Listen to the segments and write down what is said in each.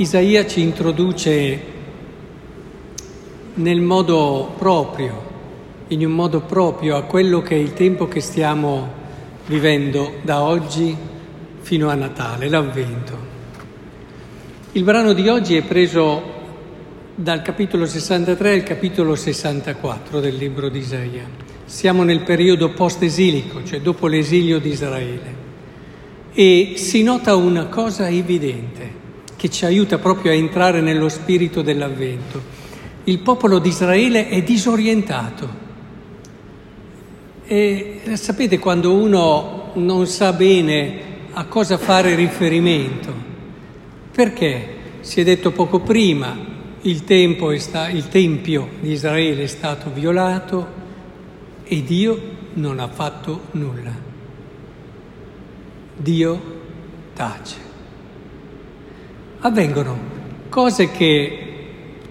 Isaia ci introduce nel modo proprio, in un modo proprio a quello che è il tempo che stiamo vivendo da oggi fino a Natale, l'Avvento. Il brano di oggi è preso dal capitolo 63 al capitolo 64 del libro di Isaia. Siamo nel periodo post-esilico, cioè dopo l'esilio di Israele. E si nota una cosa evidente che ci aiuta proprio a entrare nello spirito dell'avvento. Il popolo di Israele è disorientato. E sapete quando uno non sa bene a cosa fare riferimento? Perché? Si è detto poco prima, il, sta, il Tempio di Israele è stato violato e Dio non ha fatto nulla. Dio tace. Avvengono cose che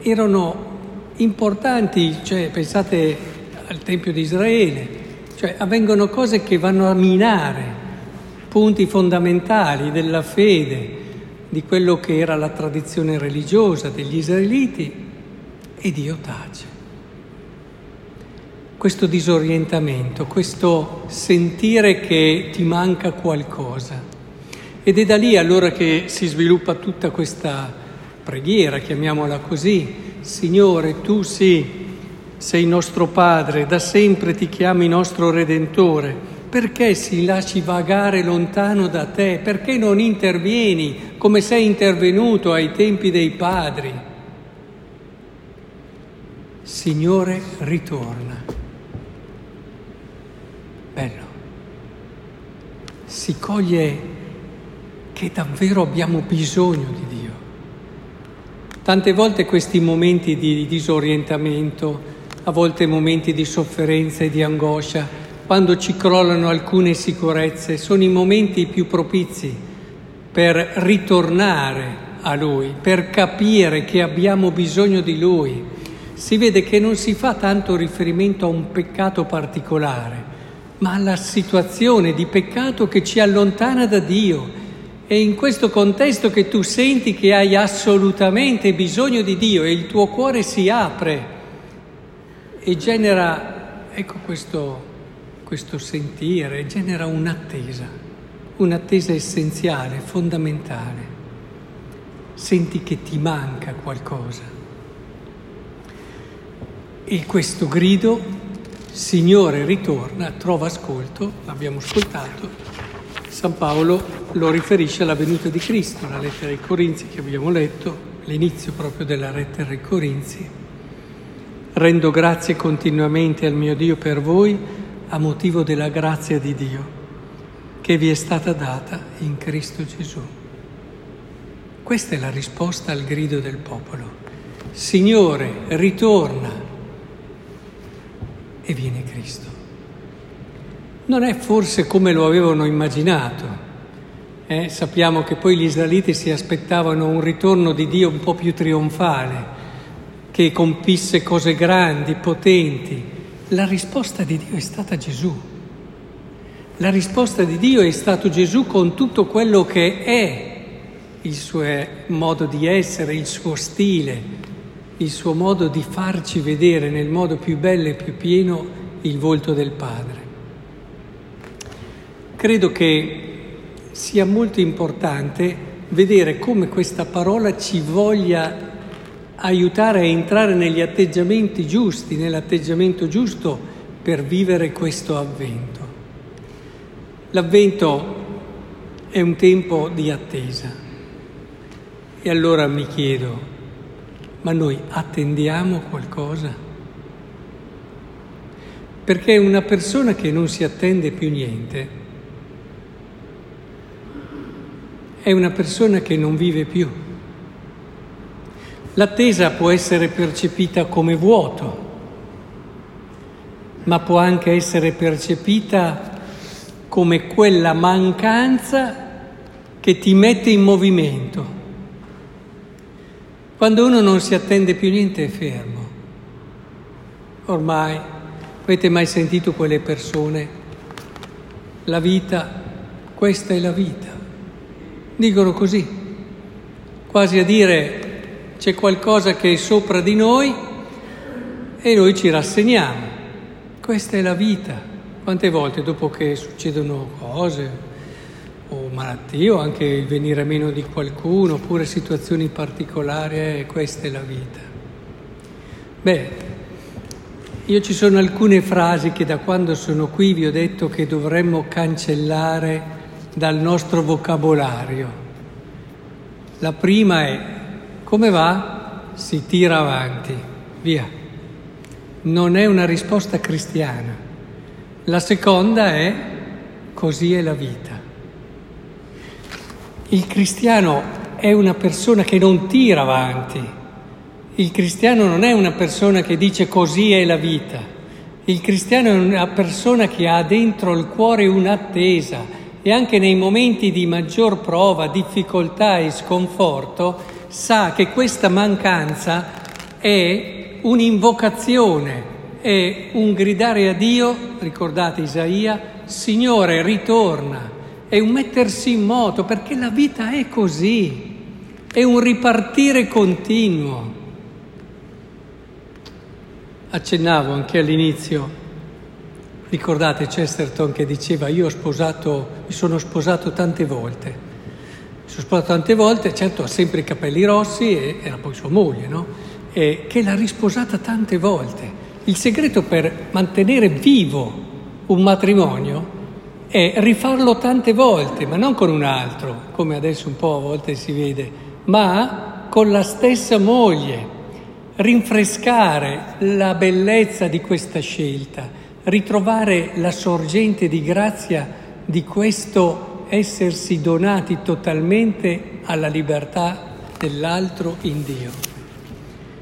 erano importanti, cioè pensate al Tempio di Israele, cioè avvengono cose che vanno a minare punti fondamentali della fede, di quello che era la tradizione religiosa degli israeliti e Dio tace questo disorientamento, questo sentire che ti manca qualcosa. Ed è da lì allora che si sviluppa tutta questa preghiera, chiamiamola così. Signore, tu sì, sei nostro Padre, da sempre ti chiami nostro Redentore. Perché si lasci vagare lontano da te? Perché non intervieni come sei intervenuto ai tempi dei padri? Signore, ritorna. Bello. Si coglie che davvero abbiamo bisogno di Dio. Tante volte questi momenti di disorientamento, a volte momenti di sofferenza e di angoscia, quando ci crollano alcune sicurezze, sono i momenti più propizi per ritornare a Lui, per capire che abbiamo bisogno di Lui. Si vede che non si fa tanto riferimento a un peccato particolare, ma alla situazione di peccato che ci allontana da Dio. È in questo contesto che tu senti che hai assolutamente bisogno di Dio e il tuo cuore si apre e genera, ecco questo, questo sentire, genera un'attesa, un'attesa essenziale, fondamentale. Senti che ti manca qualcosa. E questo grido Signore ritorna, trova ascolto, l'abbiamo ascoltato, San Paolo lo riferisce alla venuta di Cristo, la lettera ai Corinzi che abbiamo letto, l'inizio proprio della lettera ai Corinzi. Rendo grazie continuamente al mio Dio per voi a motivo della grazia di Dio che vi è stata data in Cristo Gesù. Questa è la risposta al grido del popolo. Signore, ritorna e viene Cristo. Non è forse come lo avevano immaginato. Eh? Sappiamo che poi gli israeliti si aspettavano un ritorno di Dio un po' più trionfale, che compisse cose grandi, potenti. La risposta di Dio è stata Gesù. La risposta di Dio è stato Gesù con tutto quello che è il suo modo di essere, il suo stile, il suo modo di farci vedere nel modo più bello e più pieno il volto del Padre. Credo che sia molto importante vedere come questa parola ci voglia aiutare a entrare negli atteggiamenti giusti, nell'atteggiamento giusto per vivere questo avvento. L'avvento è un tempo di attesa e allora mi chiedo, ma noi attendiamo qualcosa? Perché una persona che non si attende più niente è una persona che non vive più. L'attesa può essere percepita come vuoto, ma può anche essere percepita come quella mancanza che ti mette in movimento quando uno non si attende più niente è fermo. Ormai avete mai sentito quelle persone? La vita, questa è la vita. Dicono così. quasi a dire c'è qualcosa che è sopra di noi e noi ci rassegniamo. Questa è la vita. Quante volte dopo che succedono cose o malattie o anche il venire meno di qualcuno oppure situazioni particolari, eh, questa è la vita. Beh, io ci sono alcune frasi che da quando sono qui vi ho detto che dovremmo cancellare dal nostro vocabolario. La prima è come va? Si tira avanti, via non è una risposta cristiana. La seconda è così è la vita. Il cristiano è una persona che non tira avanti. Il cristiano non è una persona che dice così è la vita. Il cristiano è una persona che ha dentro il cuore un'attesa e anche nei momenti di maggior prova, difficoltà e sconforto sa che questa mancanza è un'invocazione, è un gridare a Dio, ricordate Isaia, Signore ritorna, è un mettersi in moto perché la vita è così, è un ripartire continuo. Accennavo anche all'inizio, ricordate Chesterton che diceva io ho sposato, mi sono sposato tante volte, mi sono sposato tante volte, certo ha sempre i capelli rossi e era poi sua moglie, no? eh, che l'ha risposata tante volte. Il segreto per mantenere vivo un matrimonio è rifarlo tante volte, ma non con un altro, come adesso un po' a volte si vede, ma con la stessa moglie. Rinfrescare la bellezza di questa scelta, ritrovare la sorgente di grazia di questo essersi donati totalmente alla libertà dell'altro in Dio.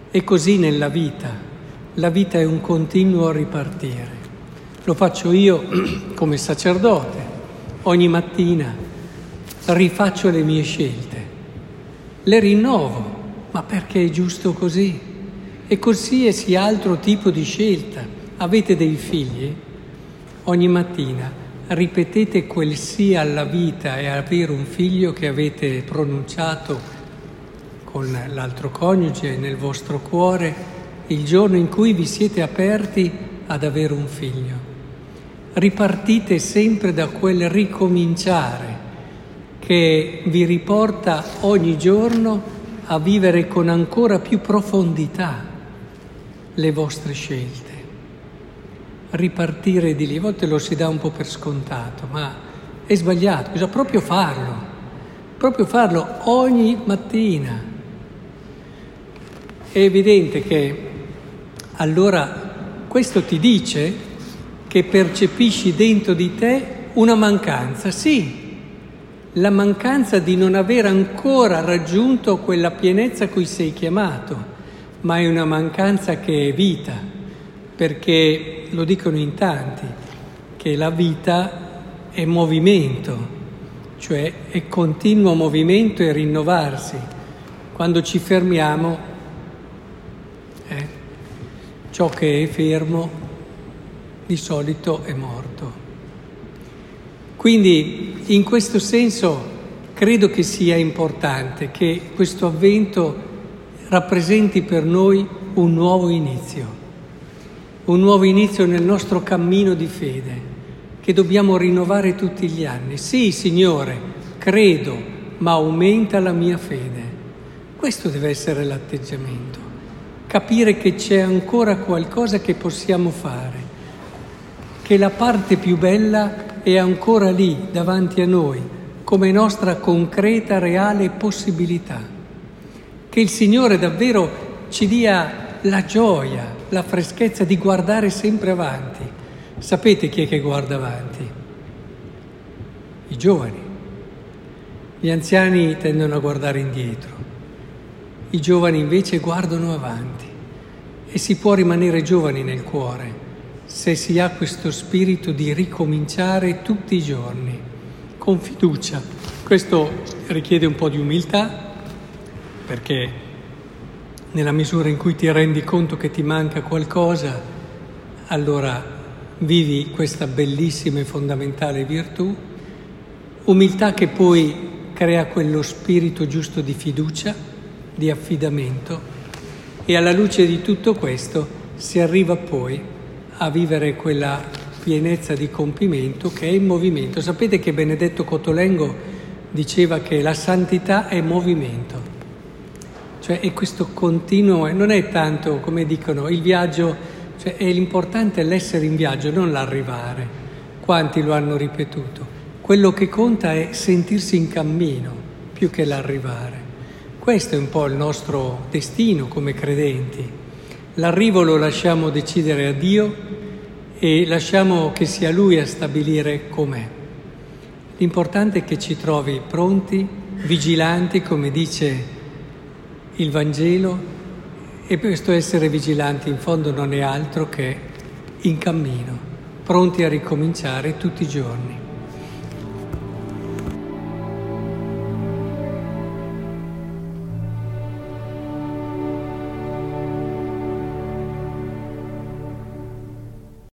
E così nella vita, la vita è un continuo ripartire. Lo faccio io come sacerdote, ogni mattina rifaccio le mie scelte, le rinnovo, ma perché è giusto così. E qualsiasi altro tipo di scelta. Avete dei figli? Ogni mattina ripetete quel sì alla vita e avere un figlio che avete pronunciato con l'altro coniuge nel vostro cuore il giorno in cui vi siete aperti ad avere un figlio. Ripartite sempre da quel ricominciare che vi riporta ogni giorno a vivere con ancora più profondità le vostre scelte. Ripartire di lì, a volte lo si dà un po' per scontato, ma è sbagliato, bisogna proprio farlo, proprio farlo ogni mattina. È evidente che allora questo ti dice che percepisci dentro di te una mancanza, sì, la mancanza di non aver ancora raggiunto quella pienezza a cui sei chiamato, ma è una mancanza che è vita, perché lo dicono in tanti, che la vita è movimento, cioè è continuo movimento e rinnovarsi. Quando ci fermiamo eh? Ciò che è fermo di solito è morto. Quindi in questo senso credo che sia importante che questo avvento rappresenti per noi un nuovo inizio, un nuovo inizio nel nostro cammino di fede che dobbiamo rinnovare tutti gli anni. Sì, Signore, credo, ma aumenta la mia fede. Questo deve essere l'atteggiamento capire che c'è ancora qualcosa che possiamo fare, che la parte più bella è ancora lì davanti a noi, come nostra concreta, reale possibilità. Che il Signore davvero ci dia la gioia, la freschezza di guardare sempre avanti. Sapete chi è che guarda avanti? I giovani. Gli anziani tendono a guardare indietro. I giovani invece guardano avanti e si può rimanere giovani nel cuore se si ha questo spirito di ricominciare tutti i giorni, con fiducia. Questo richiede un po' di umiltà perché nella misura in cui ti rendi conto che ti manca qualcosa, allora vivi questa bellissima e fondamentale virtù. Umiltà che poi crea quello spirito giusto di fiducia, di affidamento e alla luce di tutto questo si arriva poi a vivere quella pienezza di compimento che è in movimento. Sapete che Benedetto Cotolengo diceva che la santità è movimento, cioè è questo continuo, non è tanto come dicono il viaggio, cioè è l'importante è l'essere in viaggio, non l'arrivare. Quanti lo hanno ripetuto? Quello che conta è sentirsi in cammino più che l'arrivare. Questo è un po' il nostro destino come credenti. L'arrivo lo lasciamo decidere a Dio e lasciamo che sia Lui a stabilire com'è. L'importante è che ci trovi pronti, vigilanti, come dice il Vangelo, e questo essere vigilanti in fondo non è altro che in cammino, pronti a ricominciare tutti i giorni.